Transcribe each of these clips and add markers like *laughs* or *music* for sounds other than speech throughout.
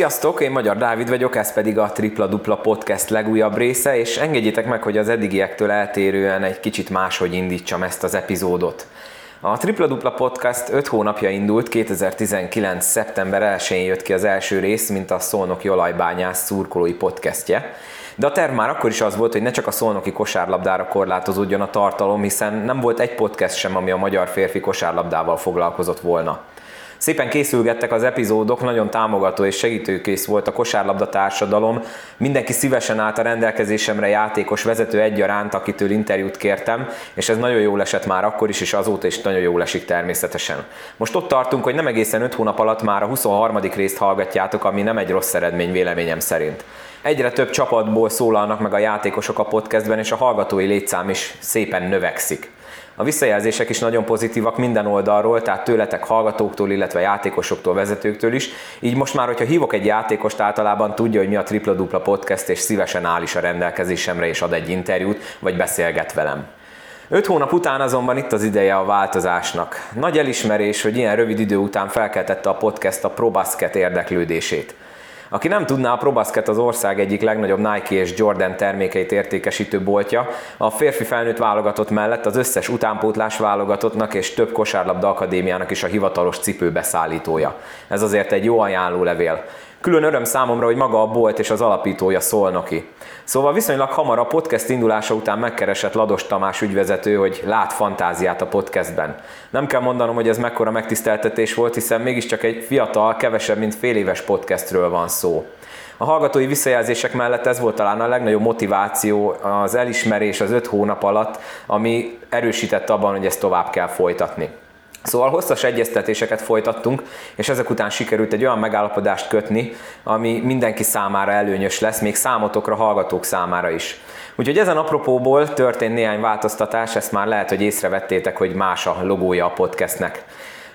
Sziasztok, én Magyar Dávid vagyok, ez pedig a Tripla Dupla Podcast legújabb része, és engedjétek meg, hogy az eddigiektől eltérően egy kicsit máshogy indítsam ezt az epizódot. A Tripla Dupla Podcast 5 hónapja indult, 2019. szeptember 1-én jött ki az első rész, mint a Szolnoki olajbányász szurkolói podcastje. De a terv már akkor is az volt, hogy ne csak a szolnoki kosárlabdára korlátozódjon a tartalom, hiszen nem volt egy podcast sem, ami a magyar férfi kosárlabdával foglalkozott volna. Szépen készülgettek az epizódok, nagyon támogató és segítőkész volt a kosárlabda társadalom. Mindenki szívesen állt a rendelkezésemre játékos vezető egyaránt, akitől interjút kértem, és ez nagyon jól esett már akkor is, és azóta is nagyon jól esik természetesen. Most ott tartunk, hogy nem egészen 5 hónap alatt már a 23. részt hallgatjátok, ami nem egy rossz eredmény véleményem szerint. Egyre több csapatból szólalnak meg a játékosok a podcastben, és a hallgatói létszám is szépen növekszik. A visszajelzések is nagyon pozitívak minden oldalról, tehát tőletek hallgatóktól, illetve játékosoktól, vezetőktől is. Így most már, hogyha hívok egy játékost, általában tudja, hogy mi a Tripla Dupla Podcast, és szívesen áll is a rendelkezésemre, és ad egy interjút, vagy beszélget velem. Öt hónap után azonban itt az ideje a változásnak. Nagy elismerés, hogy ilyen rövid idő után felkeltette a podcast a ProBasket érdeklődését. Aki nem tudná, a ProBasket az ország egyik legnagyobb Nike és Jordan termékeit értékesítő boltja. A férfi felnőtt válogatott mellett az összes utánpótlás válogatottnak és több kosárlabda akadémiának is a hivatalos cipőbeszállítója. Ez azért egy jó ajánlólevél. Külön öröm számomra, hogy maga a bolt és az alapítója Szolnoki. Szóval viszonylag hamar a podcast indulása után megkeresett Lados Tamás ügyvezető, hogy lát fantáziát a podcastben. Nem kell mondanom, hogy ez mekkora megtiszteltetés volt, hiszen mégiscsak egy fiatal, kevesebb, mint fél éves podcastről van szó. A hallgatói visszajelzések mellett ez volt talán a legnagyobb motiváció, az elismerés az öt hónap alatt, ami erősített abban, hogy ezt tovább kell folytatni. Szóval hosszas egyeztetéseket folytattunk, és ezek után sikerült egy olyan megállapodást kötni, ami mindenki számára előnyös lesz, még számotokra, hallgatók számára is. Úgyhogy ezen apropóból történt néhány változtatás, ezt már lehet, hogy észrevettétek, hogy más a logója a podcastnek.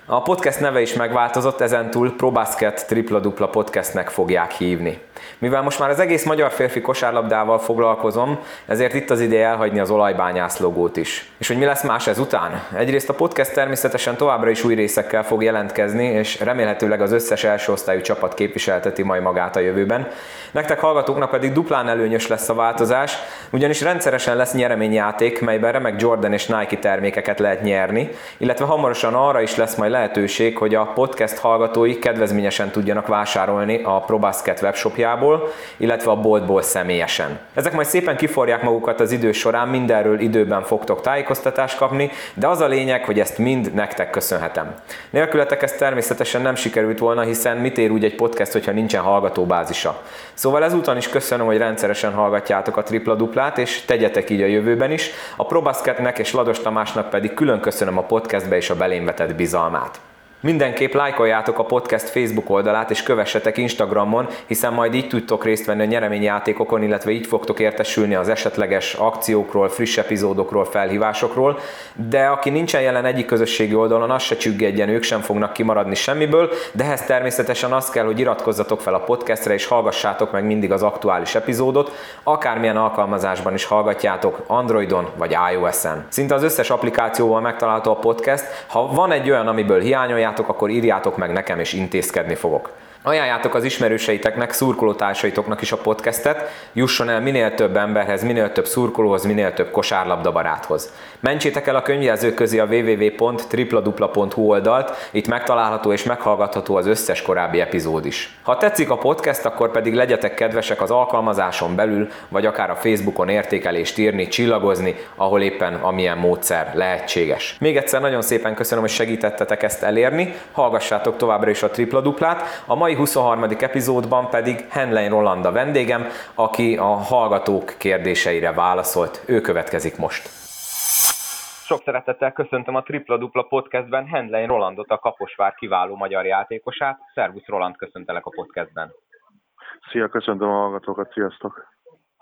A podcast neve is megváltozott, ezentúl ProBasket tripla dupla podcastnek fogják hívni. Mivel most már az egész magyar férfi kosárlabdával foglalkozom, ezért itt az ideje elhagyni az olajbányász logót is. És hogy mi lesz más ezután? Egyrészt a podcast természetesen továbbra is új részekkel fog jelentkezni, és remélhetőleg az összes első osztályú csapat képviselteti majd magát a jövőben. Nektek hallgatóknak pedig duplán előnyös lesz a változás, ugyanis rendszeresen lesz nyereményjáték, melyben remek Jordan és Nike termékeket lehet nyerni, illetve hamarosan arra is lesz majd lehetőség, hogy a podcast hallgatói kedvezményesen tudjanak vásárolni a ProBasket webshopjából, illetve a boltból személyesen. Ezek majd szépen kiforják magukat az idő során, mindenről időben fogtok tájékoztatást kapni, de az a lényeg, hogy ezt mind nektek köszönhetem. Nélkületek ez természetesen nem sikerült volna, hiszen mit ér úgy egy podcast, hogyha nincsen hallgatóbázisa. Szóval ezúton is köszönöm, hogy rendszeresen hallgatjátok a tripla duplát, és tegyetek így a jövőben is. A ProBasketnek és Lados Tamásnak pedig külön köszönöm a podcastbe és a belém bizalmát. Mindenképp lájkoljátok a podcast Facebook oldalát, és kövessetek Instagramon, hiszen majd így tudtok részt venni a nyereményjátékokon, illetve így fogtok értesülni az esetleges akciókról, friss epizódokról, felhívásokról. De aki nincsen jelen egyik közösségi oldalon, az se csüggedjen, ők sem fognak kimaradni semmiből, de ehhez természetesen az kell, hogy iratkozzatok fel a podcastre, és hallgassátok meg mindig az aktuális epizódot, akármilyen alkalmazásban is hallgatjátok, Androidon vagy iOS-en. Szinte az összes applikációval megtalálható a podcast. Ha van egy olyan, amiből hiányoljátok, ajánljátok, akkor írjátok meg nekem, és intézkedni fogok. Ajánljátok az ismerőseiteknek, szurkolótársaitoknak is a podcastet, jusson el minél több emberhez, minél több szurkolóhoz, minél több kosárlabda baráthoz. Mentsétek el a könyvjelzők közé a www.tripladupla.hu oldalt, itt megtalálható és meghallgatható az összes korábbi epizód is. Ha tetszik a podcast, akkor pedig legyetek kedvesek az alkalmazáson belül, vagy akár a Facebookon értékelést írni, csillagozni, ahol éppen amilyen módszer lehetséges. Még egyszer nagyon szépen köszönöm, hogy segítettetek ezt elérni, hallgassátok továbbra is a tripla duplát. A mai 23. epizódban pedig Henlein Roland a vendégem, aki a hallgatók kérdéseire válaszolt. Ő következik most. Sok szeretettel köszöntöm a Tripla Dupla podcastben Henlein Rolandot, a Kaposvár kiváló magyar játékosát. Szervusz Roland, köszöntelek a podcastben. Szia, köszöntöm a hallgatókat, sziasztok!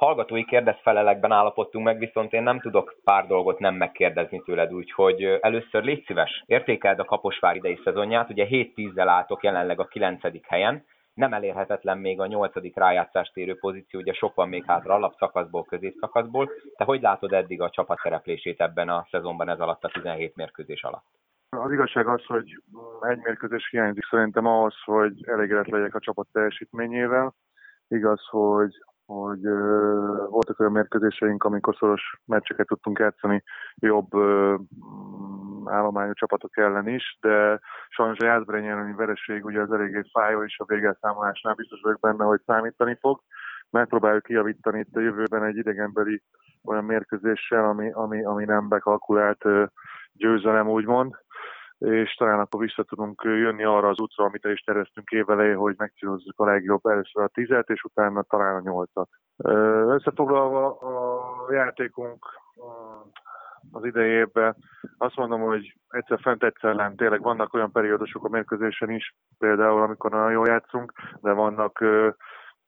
Hallgatói kérdezfelelekben állapodtunk meg, viszont én nem tudok pár dolgot nem megkérdezni tőled, úgyhogy először légy szíves, értékeld a Kaposvár idei szezonját, ugye 7-10-zel álltok jelenleg a 9. helyen, nem elérhetetlen még a 8. rájátszást érő pozíció, ugye sok van még hátra alapszakaszból, középszakaszból. Te hogy látod eddig a csapat szereplését ebben a szezonban ez alatt a 17 mérkőzés alatt? Az igazság az, hogy egy mérkőzés hiányzik szerintem ahhoz, hogy elégedett legyek a csapat teljesítményével. Igaz, hogy hogy uh, voltak olyan mérkőzéseink, amikor szoros meccseket tudtunk játszani jobb uh, állományú csapatok ellen is, de sajnos a Jászberény elleni vereség ugye az eléggé fájó, és a végelszámolásnál biztos vagyok benne, hogy számítani fog. Megpróbáljuk kijavítani itt a jövőben egy idegenbeli olyan mérkőzéssel, ami, ami, ami nem bekalkulált uh, győzelem, úgymond és talán akkor vissza tudunk jönni arra az útra, amit el is terveztünk évelején, hogy megcélozzuk a legjobb először a tizet, és utána talán a nyolcat. Összefoglalva a játékunk az idejében azt mondom, hogy egyszer fent, egyszer nem. Tényleg vannak olyan periódusok a mérkőzésen is, például amikor nagyon jól játszunk, de vannak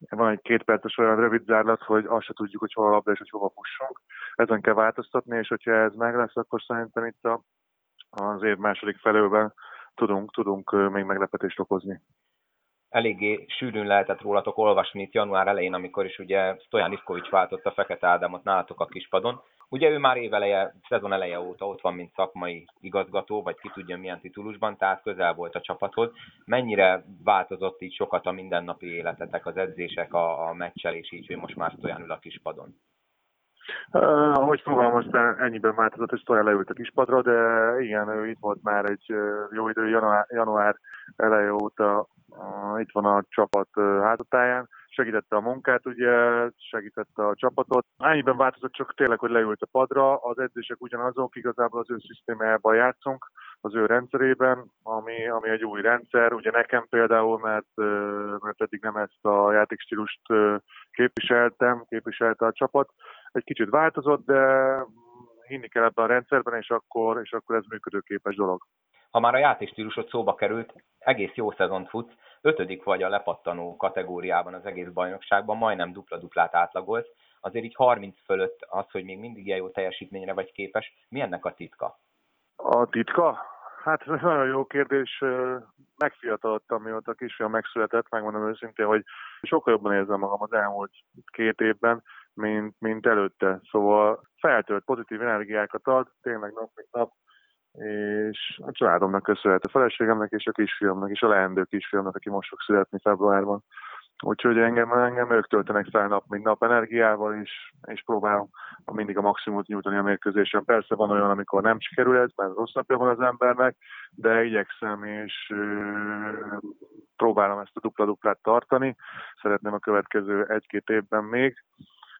van egy két perces olyan rövid zárlat, hogy azt se tudjuk, hogy hol a labda és hogy hova fussunk. Ezen kell változtatni, és hogyha ez meg lesz, akkor szerintem itt a az év második felőben tudunk, tudunk még meglepetést okozni. Eléggé sűrűn lehetett rólatok olvasni itt január elején, amikor is ugye Stojan Ivkovics váltotta Fekete Ádámot nálatok a kispadon. Ugye ő már éveleje, szezon eleje óta ott van, mint szakmai igazgató, vagy ki tudja milyen titulusban, tehát közel volt a csapathoz. Mennyire változott így sokat a mindennapi életetek, az edzések, a, a meccselés így, hogy most már Stojan ül a kispadon? Uh, ahogy fogalmaztál, ennyiben változott, hogy Stoja leült a kispadra, de igen, ő itt volt már egy jó idő, január, január eleje óta uh, itt van a csapat uh, hátatáján, segítette a munkát, ugye, segítette a csapatot. Ennyiben változott csak tényleg, hogy leült a padra, az edzések ugyanazok, igazából az ő szisztémájában játszunk, az ő rendszerében, ami, ami egy új rendszer, ugye nekem például, mert, mert eddig nem ezt a játékstílust képviseltem, képviselte a csapat, egy kicsit változott, de hinni kell ebben a rendszerben, és akkor, és akkor ez működőképes dolog. Ha már a játékstílusod szóba került, egész jó szezont futsz, ötödik vagy a lepattanó kategóriában az egész bajnokságban, majdnem dupla-duplát átlagolsz, azért így 30 fölött az, hogy még mindig ilyen jó teljesítményre vagy képes, mi ennek a titka? A titka? Hát *laughs* nagyon jó kérdés. Megfiatalodtam, mióta a kisfiam megszületett, megmondom őszintén, hogy sokkal jobban érzem magam az elmúlt két évben, mint, mint előtte. Szóval feltölt pozitív energiákat ad, tényleg nap mint nap, és a családomnak köszönhető, a feleségemnek és a kisfiamnak, és a leendő kisfiamnak, aki most fog születni februárban. Úgyhogy engem, engem ők töltenek fel nap, mint nap energiával, és, és próbálom mindig a maximumot nyújtani a mérkőzésen. Persze van olyan, amikor nem sikerül ez, mert rossz napja van az embernek, de igyekszem, és ö, próbálom ezt a dupla-duplát tartani. Szeretném a következő egy-két évben még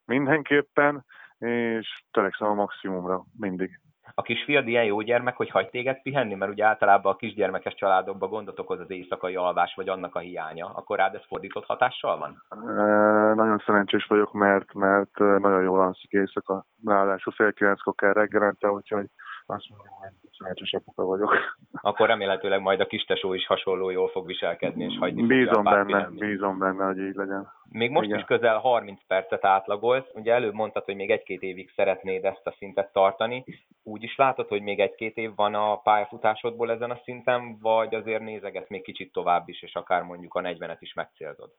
mindenképpen, és törekszem a maximumra mindig. A kisfiad ilyen jó gyermek, hogy hagy téged pihenni, mert ugye általában a kisgyermekes családokban gondot okoz az éjszakai alvás, vagy annak a hiánya. Akkor rád ez fordított hatással van? E, nagyon szerencsés vagyok, mert, mert nagyon jól alszik éjszaka. Ráadásul fél kilenckor kell reggelente, úgyhogy azt mondom, hogy szerencsés apuka vagyok. *laughs* Akkor remélhetőleg majd a kistesó is hasonló jól fog viselkedni, és hagyni Bízom benne, pihenni. bízom benne, hogy így legyen. Még most Igen. is közel 30 percet átlagolsz. Ugye előbb mondtad, hogy még egy-két évig szeretnéd ezt a szintet tartani. Úgy is látod, hogy még egy-két év van a pályafutásodból ezen a szinten, vagy azért nézeget még kicsit tovább is, és akár mondjuk a 40-et is megcélzod?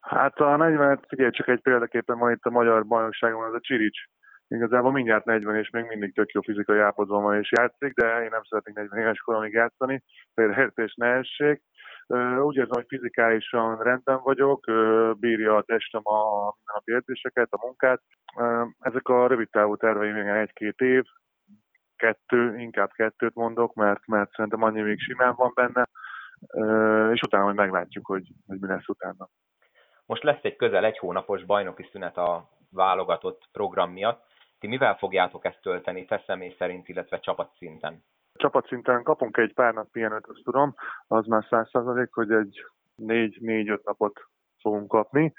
Hát a 40-et, figyelj, csak egy példaképpen van itt a magyar bajnokságon, az a Csirics Igazából mindjárt 40 és még mindig tök jó fizikai állapotban van és játszik, de én nem szeretnék 40 éves koromig játszani, félreértés ne essék. Úgy érzem, hogy fizikálisan rendben vagyok, bírja a testem a mindennapi edzéseket, a munkát. Ezek a rövid távú terveim még egy-két év, kettő, inkább kettőt mondok, mert, mert szerintem annyi még simán van benne, és utána majd meglátjuk, hogy, hogy mi lesz utána. Most lesz egy közel egy hónapos bajnoki szünet a válogatott program miatt. Ti mivel fogjátok ezt tölteni, te személy szerint, illetve csapatszinten? Csapatszinten kapunk egy pár nap pihenőt, azt tudom, az már száz százalék, hogy egy négy-öt napot fogunk kapni.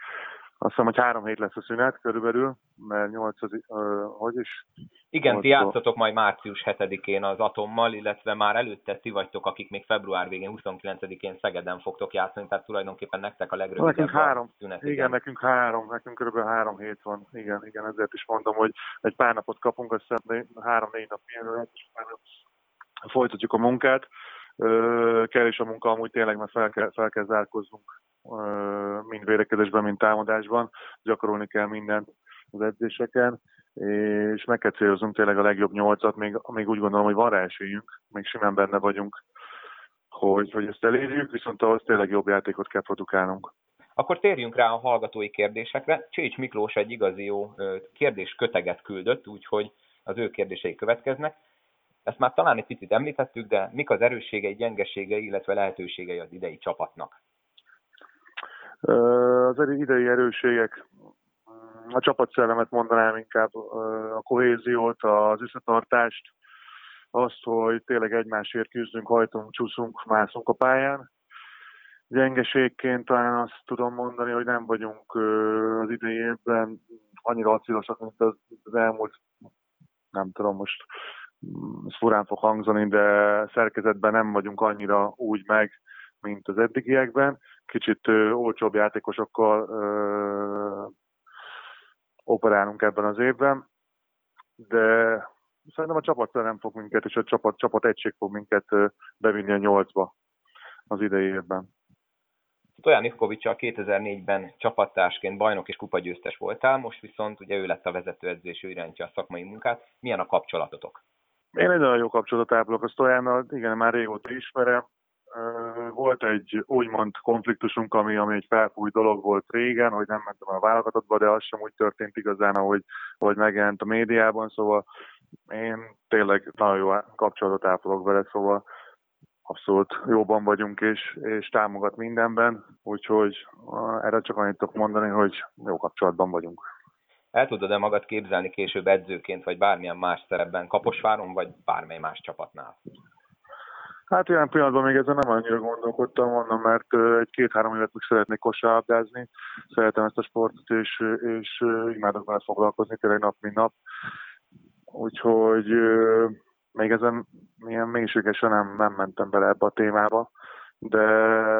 Azt hiszem, hogy három hét lesz a szünet körülbelül, mert nyolcadik, uh, hogy is? Igen, ti játszatok majd március 7-én az Atommal, illetve már előtte ti vagytok, akik még február végén, 29-én Szegeden fogtok játszani, tehát tulajdonképpen nektek a legrövidebb nekünk három, szünet. Igen, igen, nekünk három, nekünk körülbelül három hét van. Igen, igen, ezért is mondom, hogy egy pár napot kapunk, azt hiszem három-négy nap utána folytatjuk a munkát. Kell a munka amúgy tényleg, mert fel kell, fel kell zárkoznunk mind védekezésben, mind támadásban. Gyakorolni kell mindent az edzéseken, és meg kell céloznunk tényleg a legjobb nyolcat, még, még úgy gondolom, hogy van rá esélyünk, még simán benne vagyunk, hogy, hogy ezt elérjük, viszont ahhoz tényleg jobb játékot kell produkálnunk. Akkor térjünk rá a hallgatói kérdésekre. Csécs Miklós egy igazi jó kérdés köteget küldött, úgyhogy az ő kérdései következnek. Ezt már talán egy picit említettük, de mik az erősségei, gyengeségei, illetve lehetőségei az idei csapatnak? Az idei erősségek, a csapatszellemet mondanám inkább, a kohéziót, az összetartást, azt, hogy tényleg egymásért küzdünk, hajtunk, csúszunk, mászunk a pályán. Gyengeségként talán azt tudom mondani, hogy nem vagyunk az idei évben annyira acélosak, mint az, elmúlt, nem tudom most, ez furán fog hangzani, de szerkezetben nem vagyunk annyira úgy meg, mint az eddigiekben. Kicsit olcsóbb játékosokkal operálunk ebben az évben, de szerintem a csapat nem fog minket, és a csapat, csapat egység fog minket bevinni a nyolcba az idei évben. Stojan Ivkovicsal 2004-ben csapattársként bajnok és kupagyőztes voltál, most viszont ugye ő lett a vezetőedző és ő irányítja a szakmai munkát. Milyen a kapcsolatotok? Én egy nagyon jó kapcsolatot ápolok a Stojannal, igen, már régóta ismerem. Volt egy úgymond konfliktusunk, ami, ami egy felfújt dolog volt régen, hogy nem mentem a válogatottba, de az sem úgy történt igazán, ahogy, ahogy megjelent a médiában, szóval én tényleg nagyon jó kapcsolatot ápolok vele, szóval abszolút jóban vagyunk és, és támogat mindenben, úgyhogy erre csak annyit tudok mondani, hogy jó kapcsolatban vagyunk. El tudod-e magad képzelni később edzőként, vagy bármilyen más szerepben Kaposváron, vagy bármely más csapatnál? Hát ilyen pillanatban még ezen nem annyira gondolkodtam, mondom, mert egy-két-három évet még szeretnék kosárlabdázni, szeretem ezt a sportot, és, és imádok vele foglalkozni tényleg nap, mint nap. Úgyhogy még ezen ilyen mélységesen nem, nem mentem bele ebbe a témába, de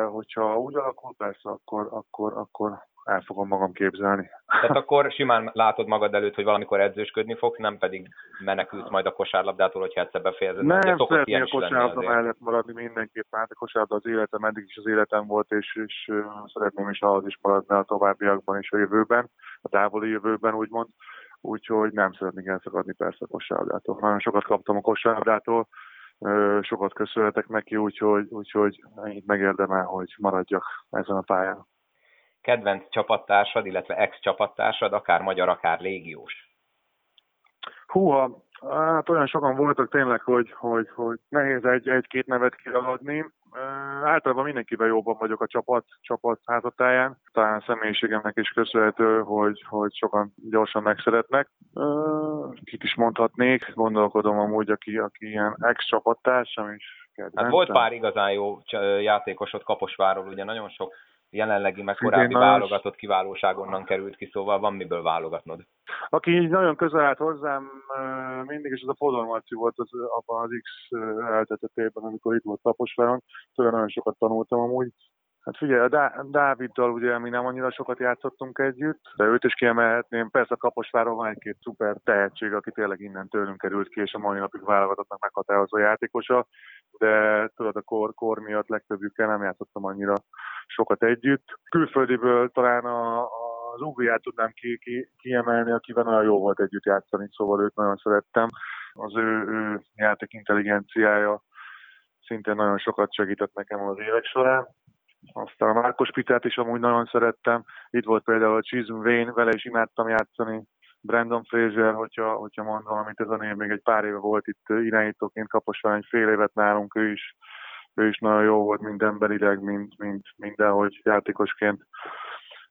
hogyha úgy alakul, persze, akkor, akkor, akkor el fogom magam képzelni. Tehát akkor simán látod magad előtt, hogy valamikor edzősködni fogsz, nem pedig menekült majd a kosárlabdától, hogyha egyszer befejezed. Nem, szeretnék a kosárlabda mellett maradni mindenképpen. Hát a kosárlabda az életem, eddig is az életem volt, és, és szeretném is az is maradni a továbbiakban és a jövőben, a távoli jövőben úgymond úgyhogy nem szeretnék elszakadni persze a kosárlabdától. Nagyon sokat kaptam a kosárlabdától, sokat köszönhetek neki, úgyhogy, úgyhogy megérdemel, hogy maradjak ezen a pályán. Kedvenc csapattársad, illetve ex-csapattársad, akár magyar, akár légiós? Húha, hát olyan sokan voltak tényleg, hogy, hogy, hogy nehéz egy, egy-két nevet kiragadni általában mindenkivel jobban vagyok a csapat, csapat házatáján. Talán személyiségemnek is köszönhető, hogy, hogy sokan gyorsan megszeretnek. Kit is mondhatnék, gondolkodom amúgy, aki, aki ilyen ex-csapattársam is. Hát volt pár igazán jó játékosod Kaposváról, ugye nagyon sok jelenlegi meg korábbi válogatott kiválóság onnan került ki, szóval van miből válogatnod. Aki így nagyon közel állt hozzám, mindig is az a Fodor Marci volt az, abban az X eltetetében, amikor itt volt Taposváron, tőle nagyon sokat tanultam amúgy. Hát figyelj, a Dá- Dáviddal ugye mi nem annyira sokat játszottunk együtt, de őt is kiemelhetném. Persze Kaposváron van egy-két szuper tehetség, aki tényleg innen tőlünk került ki, és a mai napig válogatottnak meghatározó játékosa, de tudod, a kor, kor miatt legtöbbjükkel nem játszottam annyira sokat együtt. Külföldiből talán a, a az Ugriát tudnám ki, ki, kiemelni, akivel nagyon jó volt együtt játszani, szóval őt nagyon szerettem. Az ő, ő játék intelligenciája szintén nagyon sokat segített nekem az évek során. Aztán a Márkos Pitát is amúgy nagyon szerettem. Itt volt például a Chisholm Wayne, vele is imádtam játszani. Brandon Fraser, hogyha, hogyha mond valamit, ez a név még egy pár éve volt itt irányítóként, Kaposvány fél évet nálunk, ő is, ő is nagyon jó volt mind emberileg, mind, mind mindenhogy játékosként.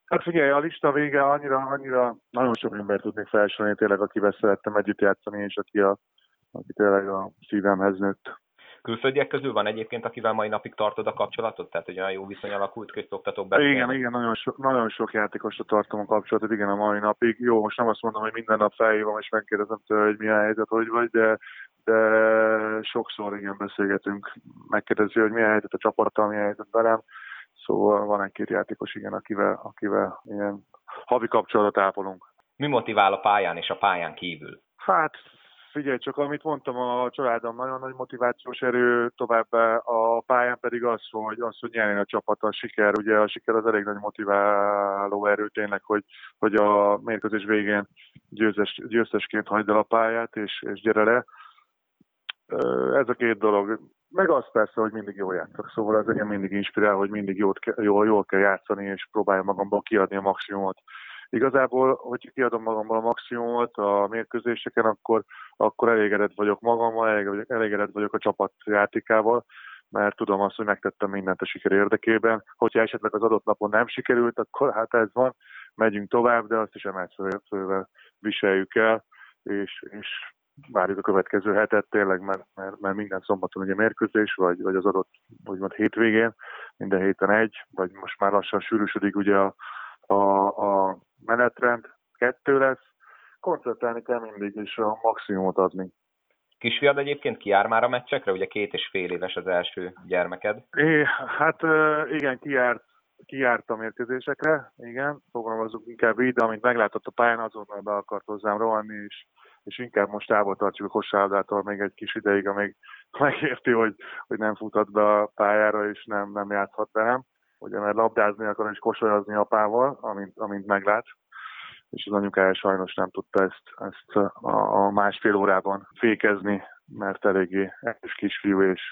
Hát figyelj, a lista vége annyira, annyira nagyon sok ember tudnék felsorolni tényleg, akivel szerettem együtt játszani, és aki, a, aki tényleg a szívemhez nőtt. Külföldiek közül van egyébként, akivel mai napig tartod a kapcsolatot? Tehát, hogy olyan jó viszony alakult, szoktatok beszélni? Igen, igen, nagyon, so, nagyon sok játékosra tartom a kapcsolatot, igen, a mai napig. Jó, most nem azt mondom, hogy minden nap felhívom és megkérdezem tőle, hogy milyen helyzet, hogy vagy, de, de sokszor igen beszélgetünk. Megkérdezi, hogy milyen helyzet a csapattal, milyen helyzet velem. Szóval van egy-két játékos, igen, akivel, akivel ilyen havi kapcsolatot ápolunk. Mi motivál a pályán és a pályán kívül? Hát Figyelj csak, amit mondtam, a családom nagyon nagy motivációs erő, továbbá a pályán pedig az, hogy, az, hogy nyerjen a csapat, a siker. Ugye a siker az elég nagy motiváló erő tényleg, hogy, hogy a mérkőzés végén győzes, győztesként hagyd el a pályát, és, és gyere le. Ez a két dolog. Meg az persze, hogy mindig jól játszok. Szóval ez engem mindig inspirál, hogy mindig jót, jól, jól kell játszani, és próbáljam magamból kiadni a maximumot. Igazából, hogyha kiadom magamból a maximumot a mérkőzéseken, akkor, akkor elégedett vagyok magammal, elégedett vagyok a csapat játékával, mert tudom azt, hogy megtettem mindent a siker érdekében. Hogyha esetleg az adott napon nem sikerült, akkor hát ez van, megyünk tovább, de azt is emelt fővel viseljük el, és, és várjuk a következő hetet tényleg, mert, mert, mert minden szombaton ugye mérkőzés, vagy, vagy az adott úgymond hétvégén, minden héten egy, vagy most már lassan sűrűsödik ugye a, a, a menetrend, kettő lesz, koncentrálni kell mindig, és a maximumot adni. Kisfiad egyébként kijár már a meccsekre? Ugye két és fél éves az első gyermeked. É, hát igen, kijárt, kijárt a mérkőzésekre, igen, fogalmazunk inkább így, de amint meglátott a pályán, azonnal be akart hozzám rohanni, és, és inkább most távol tartjuk a kosárlabdától még egy kis ideig, amíg megérti, hogy, hogy nem futhat be a pályára, és nem, nem játszhat velem ugye mert labdázni akar és kosarazni apával, amint, amint meglát, és az anyukája sajnos nem tudta ezt, ezt a, a másfél órában fékezni, mert eléggé erős kisfiú, és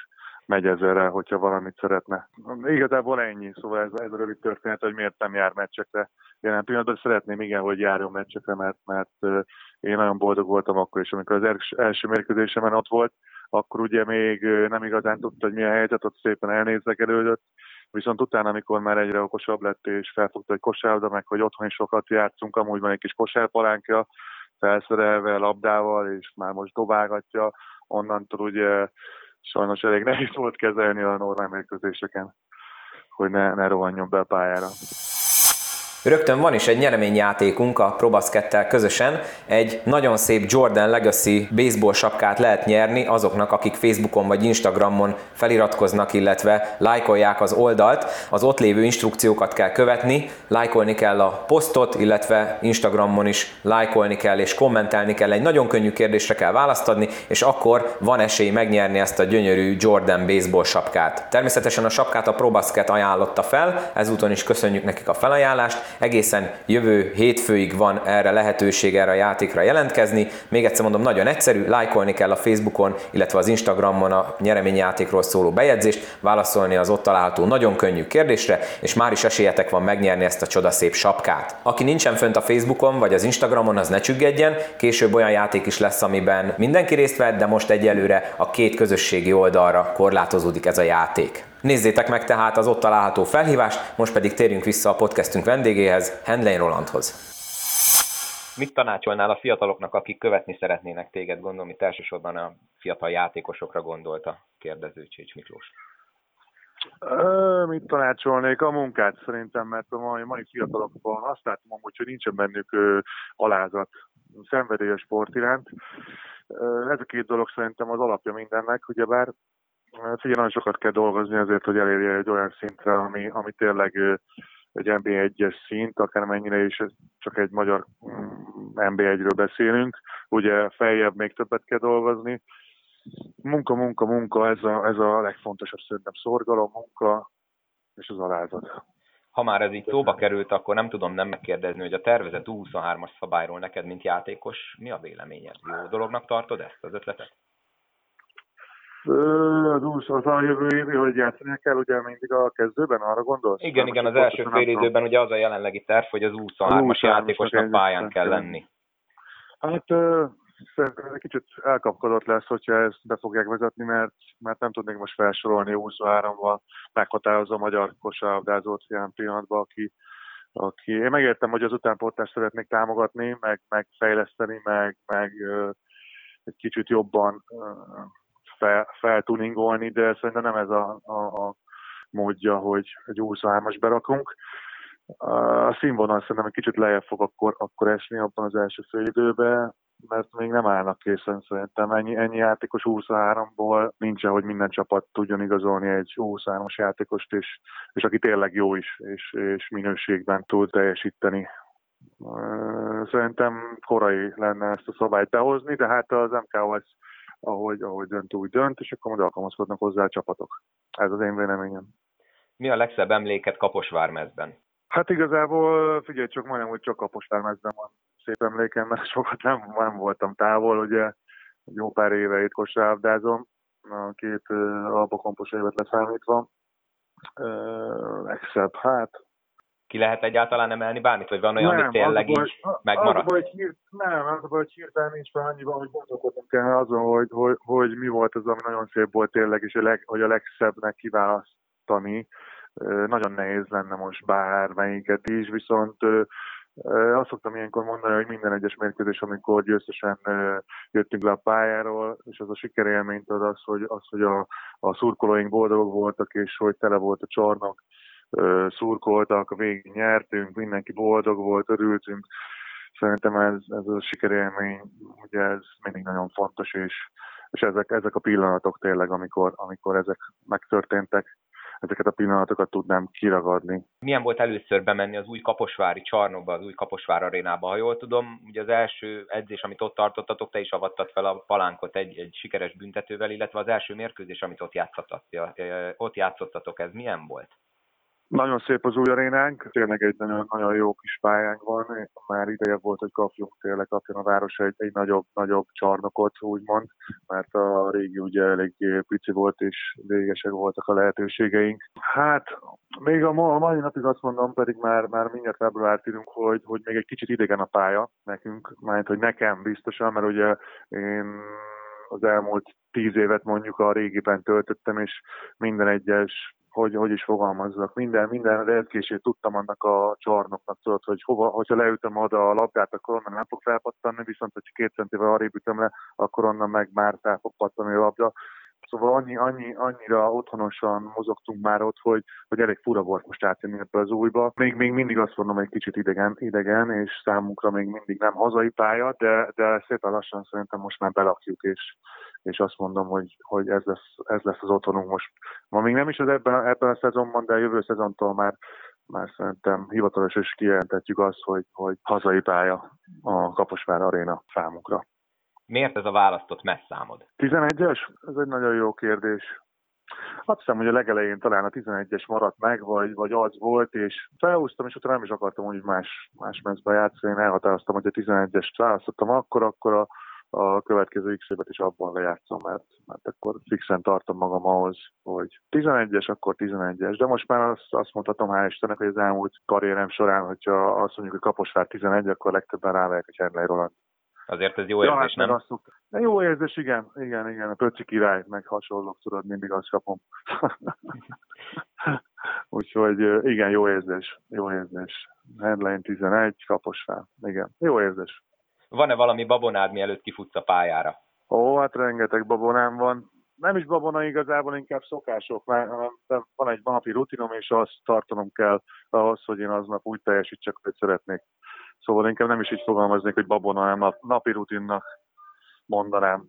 megy ezerrel, hogyha valamit szeretne. Igazából ennyi, szóval ez, ez a rövid történet, hogy miért nem jár meccsekre. Jelen pillanatban szeretném igen, hogy járjon meccsekre, mert, mert én nagyon boldog voltam akkor is, amikor az első mérkőzésemen ott volt, akkor ugye még nem igazán tudta, hogy milyen helyzet, ott szépen elnézlegelődött, Viszont utána, amikor már egyre okosabb lett, és felfogta, hogy kosárda, meg hogy otthon is sokat játszunk, amúgy van egy kis kosárpalánkja, felszerelve, labdával, és már most dobálgatja, onnantól ugye sajnos elég nehéz volt kezelni a normál mérkőzéseken, hogy ne, ne rohanjon be a pályára. Rögtön van is egy nyereményjátékunk a Probaszkettel közösen. Egy nagyon szép Jordan Legacy baseball sapkát lehet nyerni azoknak, akik Facebookon vagy Instagramon feliratkoznak, illetve lájkolják az oldalt. Az ott lévő instrukciókat kell követni, lájkolni kell a posztot, illetve Instagramon is lájkolni kell és kommentelni kell. Egy nagyon könnyű kérdésre kell választ adni, és akkor van esély megnyerni ezt a gyönyörű Jordan baseball sapkát. Természetesen a sapkát a Probasket ajánlotta fel, ezúton is köszönjük nekik a felajánlást egészen jövő hétfőig van erre lehetőség erre a játékra jelentkezni. Még egyszer mondom, nagyon egyszerű, lájkolni kell a Facebookon, illetve az Instagramon a nyereményjátékról szóló bejegyzést, válaszolni az ott található nagyon könnyű kérdésre, és már is esélyetek van megnyerni ezt a csodaszép sapkát. Aki nincsen fönt a Facebookon vagy az Instagramon, az ne csüggedjen, később olyan játék is lesz, amiben mindenki részt vett, de most egyelőre a két közösségi oldalra korlátozódik ez a játék. Nézzétek meg tehát az ott található felhívást, most pedig térjünk vissza a podcastünk vendégéhez, Hendley Rolandhoz. Mit tanácsolnál a fiataloknak, akik követni szeretnének téged? Gondolom, itt elsősorban a fiatal játékosokra gondolt a kérdező Csécs Miklós. Ö, mit tanácsolnék? A munkát szerintem, mert a mai, mai fiatalokban azt látom hogy nincsen bennük ö, alázat, szenvedély a sport iránt. Ö, ez a két dolog szerintem az alapja mindennek, ugyebár Hát figyelj, nagyon sokat kell dolgozni azért, hogy elérje egy olyan szintre, ami, ami tényleg egy NB1-es szint, akármennyire is csak egy magyar NB1-ről mm, beszélünk. Ugye feljebb még többet kell dolgozni. Munka, munka, munka, ez a, ez a legfontosabb szerintem szorgalom, munka és az alázat. Ha már ez így szóba került, akkor nem tudom nem megkérdezni, hogy a tervezett 23-as szabályról neked, mint játékos, mi a véleményed? Jó dolognak tartod ezt az ötletet? Az az a jövő évi, hogy játszani kell ugye mindig a kezdőben, arra gondolsz? Igen, igen, az első fél időben ugye az a jelenlegi terv, hogy az 23-as játékosnak pályán kell lenni. Hát szerintem egy kicsit elkapkodott lesz, hogyha ezt be fogják vezetni, mert, mert nem tudnék most felsorolni 23-val meghatározó a magyar kosárlabdázót jelen pillanatban, aki, aki én megértem, hogy az utánpótlást szeretnék támogatni, meg, meg fejleszteni, meg, meg egy kicsit jobban fel, feltuningolni, de szerintem nem ez a, a, a módja, hogy egy 23-as berakunk. A színvonal szerintem egy kicsit lejjebb fog akkor, akkor esni abban az első fél időben, mert még nem állnak készen szerintem. Ennyi, ennyi játékos 23-ból nincsen, hogy minden csapat tudjon igazolni egy 23-as játékost, és, és aki tényleg jó is, és, és minőségben tud teljesíteni Szerintem korai lenne ezt a szabályt behozni, de hát az MKOS ahogy, ahogy dönt, úgy dönt, és akkor majd alkalmazkodnak hozzá a csapatok. Ez az én véleményem. Mi a legszebb emléket Kaposvármezben? Hát igazából, figyelj csak, majdnem, hogy csak Kaposvármezben van szép emlékem, mert sokat nem, nem voltam távol, ugye jó pár éve itt kosárlabdázom, a két alpakompos évet leszámítva. Legszebb, hát ki lehet egyáltalán emelni bármit, vagy van olyan, nem, ami tényleg az így baj, megmaradt? Az hogy nem, az hogy hirtelen nincs már annyiban, hogy gondolkodunk kell azon, hogy, hogy, hogy, mi volt az, ami nagyon szép volt tényleg, és a leg, hogy a legszebbnek kiválasztani. Nagyon nehéz lenne most bármelyiket is, viszont azt szoktam ilyenkor mondani, hogy minden egyes mérkőzés, amikor győztesen jöttünk le a pályáról, és az a sikerélményt ad az, hogy, az, hogy a, a szurkolóink boldogok voltak, és hogy tele volt a csarnok, szurkoltak, a végén nyertünk, mindenki boldog volt, örültünk. Szerintem ez, ez a sikerélmény, ugye ez mindig nagyon fontos, és, és ezek, ezek a pillanatok tényleg, amikor, amikor ezek megtörténtek, ezeket a pillanatokat tudnám kiragadni. Milyen volt először bemenni az új Kaposvári csarnokba, az új Kaposvár arénába? Ha jól tudom, ugye az első edzés, amit ott tartottatok, te is avattad fel a palánkot egy, egy sikeres büntetővel, illetve az első mérkőzés, amit ott játszottatok, ott játszottatok, ez milyen volt? Nagyon szép az új arénánk, tényleg egy nagyon, nagyon jó kis pályánk van, már ideje volt, hogy kapjunk tényleg, kapjon a város egy, egy nagyobb, nagyobb csarnokot, úgymond, mert a régi ugye elég pici volt, és végesek voltak a lehetőségeink. Hát, még a, ma, a mai napig azt mondom, pedig már, már mindjárt februárt írunk, hogy, hogy még egy kicsit idegen a pálya nekünk, mert hogy nekem biztosan, mert ugye én az elmúlt tíz évet mondjuk a régiben töltöttem, és minden egyes hogy, hogy is fogalmazzak, minden, minden rezgését tudtam annak a csarnoknak, tudod, hogy hova, hogyha leütöm oda a labdát, akkor onnan nem fog felpattanni, viszont hogyha két centivel arrébb ütöm le, akkor onnan meg már fel fog pattanni a labda. Szóval annyi, annyi, annyira otthonosan mozogtunk már ott, hogy, hogy elég fura volt most átjönni ebbe az újba. Még, még mindig azt mondom, egy kicsit idegen, idegen, és számunkra még mindig nem hazai pálya, de, de szépen lassan szerintem most már belakjuk, és, és azt mondom, hogy, hogy ez, lesz, ez lesz az otthonunk most. Ma még nem is az ebben, ebben a szezonban, de a jövő szezontól már már szerintem hivatalos is kijelentetjük azt, hogy, hogy hazai pálya a Kaposvár Aréna számunkra. Miért ez a választott messzámod? 11-es? Ez egy nagyon jó kérdés. Azt hiszem, hogy a legelején talán a 11-es maradt meg, vagy, vagy az volt, és felhúztam, és utána nem is akartam úgy más, más mezbe játszani. Én elhatároztam, hogy a 11-est választottam akkor, akkor a, a következő x évet is abban lejátszom, mert, mert akkor fixen tartom magam ahhoz, hogy 11-es, akkor 11-es. De most már azt, azt mondhatom, hál' Istennek, hogy az elmúlt karrierem során, hogyha azt mondjuk, hogy Kaposvár 11, akkor legtöbben rávelyek a Cserlei Roland. Azért ez jó érzés, ja, hát nem? De jó érzés, igen, igen, igen, a pöcci király, meg hasonlók, tudod, mindig azt kapom. *laughs* Úgyhogy igen, jó érzés, jó érzés. Handline 11, Kaposvár, igen, jó érzés. Van-e valami babonád, mielőtt kifutsz a pályára? Ó, hát rengeteg babonám van. Nem is babona igazából, inkább szokások. Mert van egy napi rutinom, és azt tartanom kell ahhoz, hogy én aznap úgy teljesítsek, hogy szeretnék. Szóval inkább nem is így fogalmaznék, hogy babona, hanem napi rutinnak mondanám.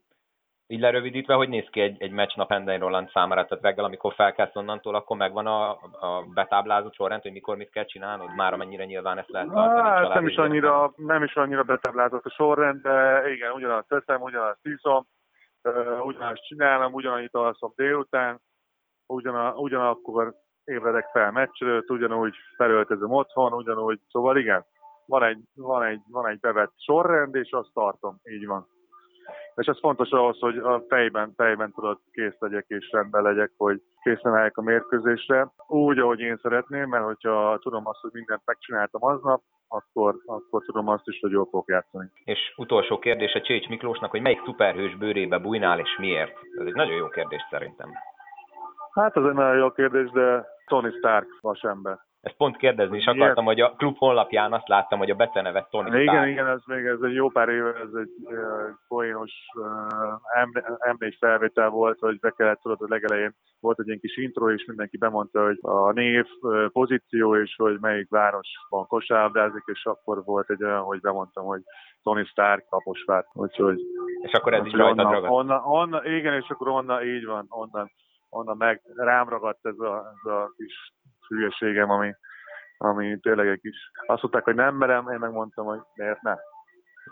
Így lerövidítve, hogy néz ki egy, egy meccs nap Enden Roland számára? Tehát reggel, amikor felkelsz onnantól, akkor megvan a, a betáblázott sorrend, hogy mikor mit kell csinálnod? Már amennyire nyilván ezt lehet tartani. Hát, nem is, annyira, nem is annyira betáblázott a sorrend, de igen, ugyanazt teszem, ugyanazt iszom, ugyanazt csinálom, ugyanannyit alszom délután, ugyan, ugyanakkor ébredek fel meccs előtt, ugyanúgy felöltözöm otthon, ugyanúgy, szóval igen, van egy, van egy, van egy bevett sorrend, és azt tartom, így van. És ez fontos ahhoz, hogy a fejben, fejben tudod kész legyek és rendben legyek, hogy készen álljak a mérkőzésre, úgy, ahogy én szeretném, mert hogyha tudom azt, hogy mindent megcsináltam aznap, akkor, akkor tudom azt is, hogy jól fogok játszani. És utolsó kérdés a Csécs Miklósnak, hogy melyik szuperhős bőrébe bújnál és miért? Ez egy nagyon jó kérdés szerintem. Hát ez egy nagyon jó kérdés, de Tony Stark vasember. Ezt pont kérdezni is akartam, hogy a klub honlapján azt láttam, hogy a becenevet Tony Igen, Stark. igen, ez még ez egy jó pár éve, ez egy uh, poénos uh, M4 felvétel volt, hogy be kellett, tudod, hogy legelején volt egy ilyen kis intro, és mindenki bemondta, hogy a név, uh, pozíció, és hogy melyik városban kosárlabdázik, és akkor volt egy olyan, hogy bemondtam, hogy Tony Stark, Kaposvár. Úgyhogy, és akkor ez is rajta onnan, onnan, onnan, igen, és akkor onnan, így van, onnan, onnan meg rám ragadt ez a, ez a kis hülyeségem, ami, ami tényleg egy kis... Azt mondták, hogy nem merem, én megmondtam, hogy miért ne.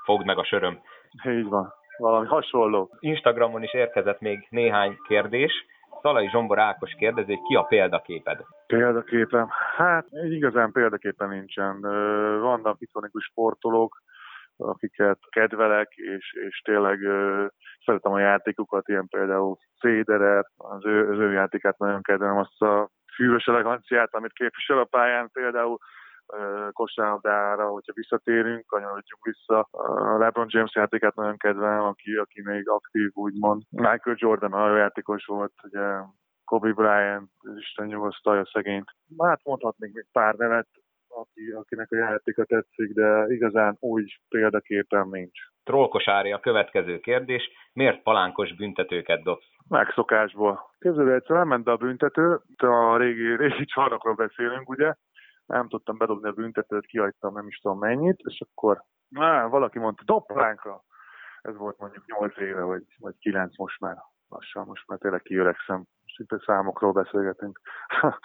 Fogd meg a söröm. Így van. Valami hasonló. Instagramon is érkezett még néhány kérdés. Szalai Zsombor Ákos kérdezi, ki a példaképed? Példaképem? Hát igazán példaképen nincsen. Vannak ikonikus sportolók, akiket kedvelek, és, és tényleg szeretem a játékukat, ilyen például Federer, az ő, az ő játékát nagyon kedvelem, azt a fűvös eleganciát, amit képvisel a pályán, például kosárlabdára, hogyha visszatérünk, kanyarodjunk vissza. A LeBron James játékát nagyon kedvelem, aki, aki még aktív, úgymond. Michael Jordan nagyon játékos volt, ugye Kobe Bryant, Isten nyugosztalja szegényt. Hát mondhatnék még pár nevet, aki, akinek a játéka tetszik, de igazán úgy példaképpen nincs. Trollkosári a következő kérdés. Miért palánkos büntetőket dobsz? Megszokásból. Képzeld, egyszer elment a büntető, a régi, régi csarnokról beszélünk, ugye, nem tudtam bedobni a büntetőt, kihagytam nem is tudom mennyit, és akkor á, valaki mondta, dob palánkra. Ez volt mondjuk 8 éve, vagy, vagy 9 most már lassan, most már tényleg kiöregszem, szinte számokról beszélgetünk. *laughs*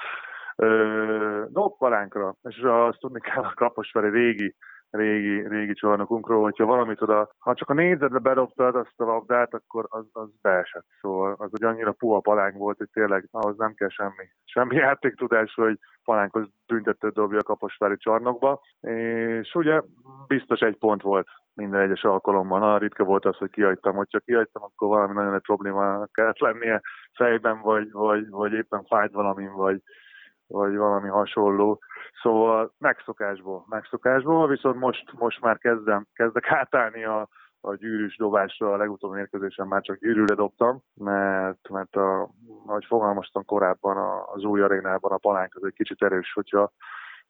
dob palánkra, és azt tudni kell a Kaposvári régi régi, régi csarnokunkról, hogyha valamit oda, ha csak a négyzetbe bedobtad azt a labdát, akkor az, az beesett. Szóval az hogy annyira puha palánk volt, hogy tényleg ahhoz nem kell semmi, semmi *laughs* játéktudás, hogy palánkhoz büntetőt dobja a kaposvári csarnokba. És ugye biztos egy pont volt minden egyes alkalommal. Na, ritka volt az, hogy kihagytam. Hogyha kihagytam, akkor valami nagyon egy probléma kellett lennie fejben, vagy, vagy, vagy éppen fájt valamin, vagy, vagy valami hasonló. Szóval megszokásból, megszokásból, viszont most, most már kezdem, kezdek átállni a, a gyűrűs dobásra, a legutóbbi mérkőzésen már csak gyűrűre dobtam, mert, mert a, ahogy fogalmaztam korábban, az új arénában a palánk az egy kicsit erős, hogyha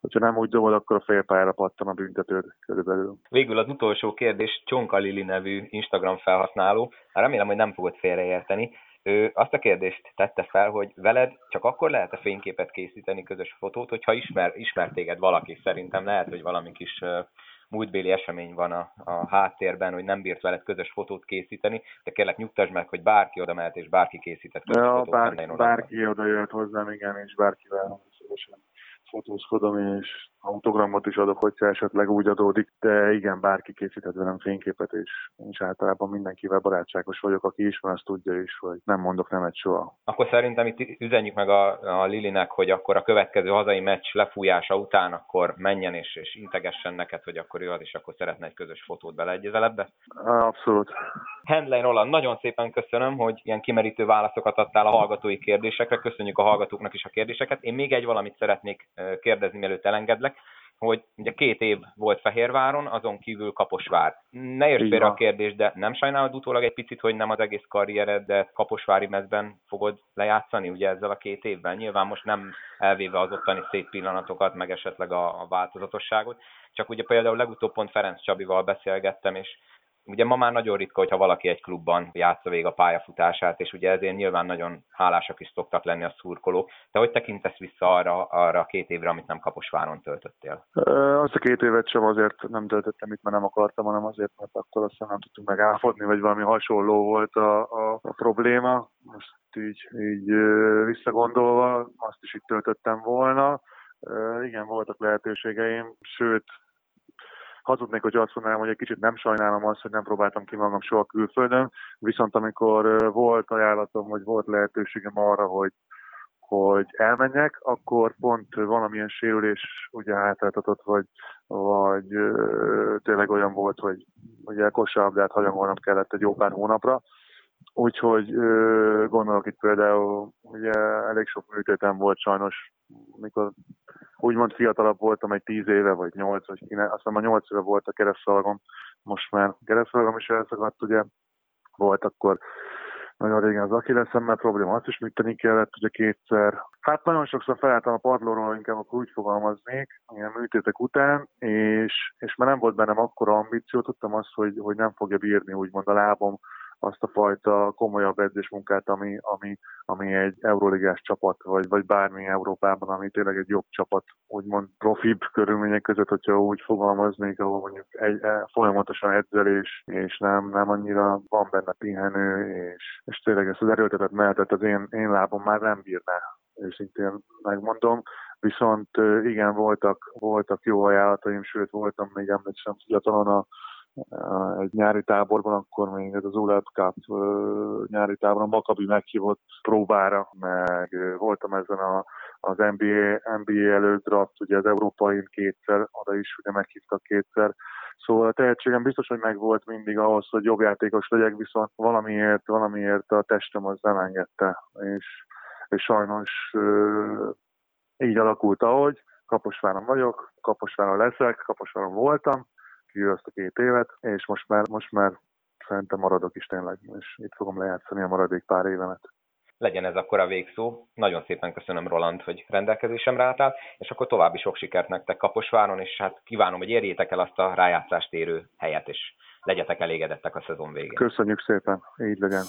hogyha nem úgy dobod, akkor a félpályára pattan a büntetőd körülbelül. Végül az utolsó kérdés Csonka Lili nevű Instagram felhasználó. Hát remélem, hogy nem fogod félreérteni. Ő azt a kérdést tette fel, hogy veled csak akkor lehet a fényképet készíteni, közös fotót, hogyha ismer, ismer téged valaki. Szerintem lehet, hogy valami kis múltbéli esemény van a, a háttérben, hogy nem bírt veled közös fotót készíteni, de kérlek nyugtasd meg, hogy bárki oda mehet, és bárki készített közös ja, fotót. Bár, bárki oda jött hozzám, igen, és bárkivel szívesen fotózkodom, és autogramot is adok, hogyha esetleg úgy adódik, de igen, bárki készített velem fényképet, és és általában mindenkivel barátságos vagyok, aki ismer, azt tudja is, hogy nem mondok nemet soha. Akkor szerintem itt üzenjük meg a, a Lilinek, hogy akkor a következő hazai meccs lefújása után akkor menjen és, és integessen neked, hogy akkor ő az is akkor szeretne egy közös fotót beleegyezel ebbe? Abszolút. Hendley Roland, nagyon szépen köszönöm, hogy ilyen kimerítő válaszokat adtál a hallgatói kérdésekre. Köszönjük a hallgatóknak is a kérdéseket. Én még egy valamit szeretnék kérdezni, mielőtt elengedlek hogy ugye két év volt Fehérváron, azon kívül Kaposvár. Ne érts félre a kérdés, de nem sajnálod utólag egy picit, hogy nem az egész karriered, de Kaposvári mezben fogod lejátszani ugye ezzel a két évben? Nyilván most nem elvéve az ottani szép pillanatokat, meg esetleg a, a változatosságot, csak ugye például legutóbb pont Ferenc Csabival beszélgettem, és Ugye ma már nagyon ritka, hogyha valaki egy klubban játsza végig a pályafutását, és ugye ezért nyilván nagyon hálásak is szoktak lenni a szurkolók. Te hogy tekintesz vissza arra, arra a két évre, amit nem Kaposváron töltöttél? Azt a két évet sem azért nem töltöttem itt, mert nem akartam, hanem azért, mert akkor aztán nem tudtunk megállapodni, vagy valami hasonló volt a, a, a probléma. Most így, így visszagondolva, azt is itt töltöttem volna. Igen, voltak lehetőségeim, sőt, hazudnék, hogy azt mondanám, hogy egy kicsit nem sajnálom azt, hogy nem próbáltam ki magam soha külföldön, viszont amikor volt ajánlatom, vagy volt lehetőségem arra, hogy hogy elmenjek, akkor pont valamilyen sérülés ugye hátráltatott, vagy, vagy tényleg olyan volt, hogy ugye kosárlabdát hanyagolnom kellett egy jó pár hónapra, Úgyhogy ö, gondolok itt például, ugye elég sok műtétem volt sajnos, mikor úgymond fiatalabb voltam, egy tíz éve, vagy nyolc, vagy kilenc, aztán a nyolc éve volt a keresztszalagom, most már keresztszalagom is elszakadt, ugye volt akkor nagyon régen az Achilleszemmel probléma, azt is műteni kellett, ugye kétszer. Hát nagyon sokszor felálltam a padlóról, inkább akkor úgy fogalmaznék, ilyen műtétek után, és, és már nem volt bennem akkora ambíció, tudtam azt, hogy, hogy nem fogja bírni úgymond a lábom azt a fajta komolyabb edzésmunkát, ami, ami, ami egy euróligás csapat, vagy, vagy bármi Európában, ami tényleg egy jobb csapat, úgymond profibb körülmények között, hogyha úgy fogalmaznék, ahol mondjuk egy, e, folyamatosan edzelés, és nem, nem annyira van benne pihenő, és, és tényleg ezt az erőltetett mehetet az én, én lábom már nem bírná őszintén megmondom. Viszont igen, voltak, voltak jó ajánlataim, sőt voltam még emlékszem fiatalon a, egy nyári táborban, akkor még ez az ULEP Cup nyári táborban Makabi meghívott próbára, meg voltam ezen a, az NBA, NBA előtt draft, ugye az európai kétszer, oda is ugye meghívtak kétszer, Szóval a tehetségem biztos, hogy megvolt mindig ahhoz, hogy jobb játékos legyek, viszont valamiért, valamiért a testem az nem engedte, és, és sajnos így alakult, ahogy. Kaposváron vagyok, Kaposváron leszek, Kaposváron voltam, a két évet, és most már, most már szerintem maradok is tényleg, és itt fogom lejátszani a maradék pár évemet. Legyen ez akkor a végszó. Nagyon szépen köszönöm, Roland, hogy rendelkezésemre álltál, és akkor további sok sikert nektek Kaposváron, és hát kívánom, hogy érjétek el azt a rájátszást érő helyet, és legyetek elégedettek a szezon végén. Köszönjük szépen, így legyen.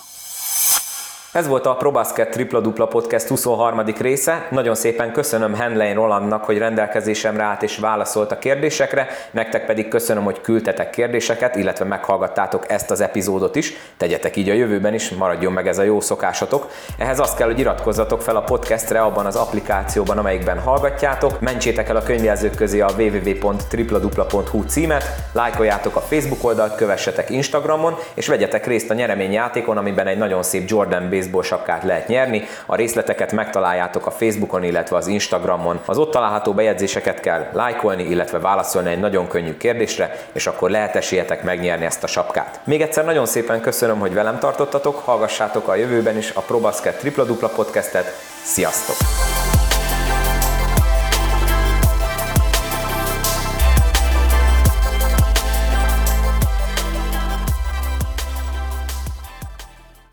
Ez volt a ProBasket Tripla Dupla Podcast 23. része. Nagyon szépen köszönöm Henlein Rolandnak, hogy rendelkezésemre állt és válaszolt a kérdésekre. Nektek pedig köszönöm, hogy küldtetek kérdéseket, illetve meghallgattátok ezt az epizódot is. Tegyetek így a jövőben is, maradjon meg ez a jó szokásatok. Ehhez azt kell, hogy iratkozzatok fel a podcastre abban az applikációban, amelyikben hallgatjátok. Mentsétek el a könyvjelzők közé a www.tripladupla.hu címet, lájkoljátok a Facebook oldalt, kövessetek Instagramon, és vegyetek részt a nyereményjátékon, amiben egy nagyon szép Jordan Base baseball sapkát lehet nyerni. A részleteket megtaláljátok a Facebookon, illetve az Instagramon. Az ott található bejegyzéseket kell lájkolni, illetve válaszolni egy nagyon könnyű kérdésre, és akkor lehet esélyetek megnyerni ezt a sapkát. Még egyszer nagyon szépen köszönöm, hogy velem tartottatok, hallgassátok a jövőben is a ProBasket tripla dupla podcastet. Sziasztok!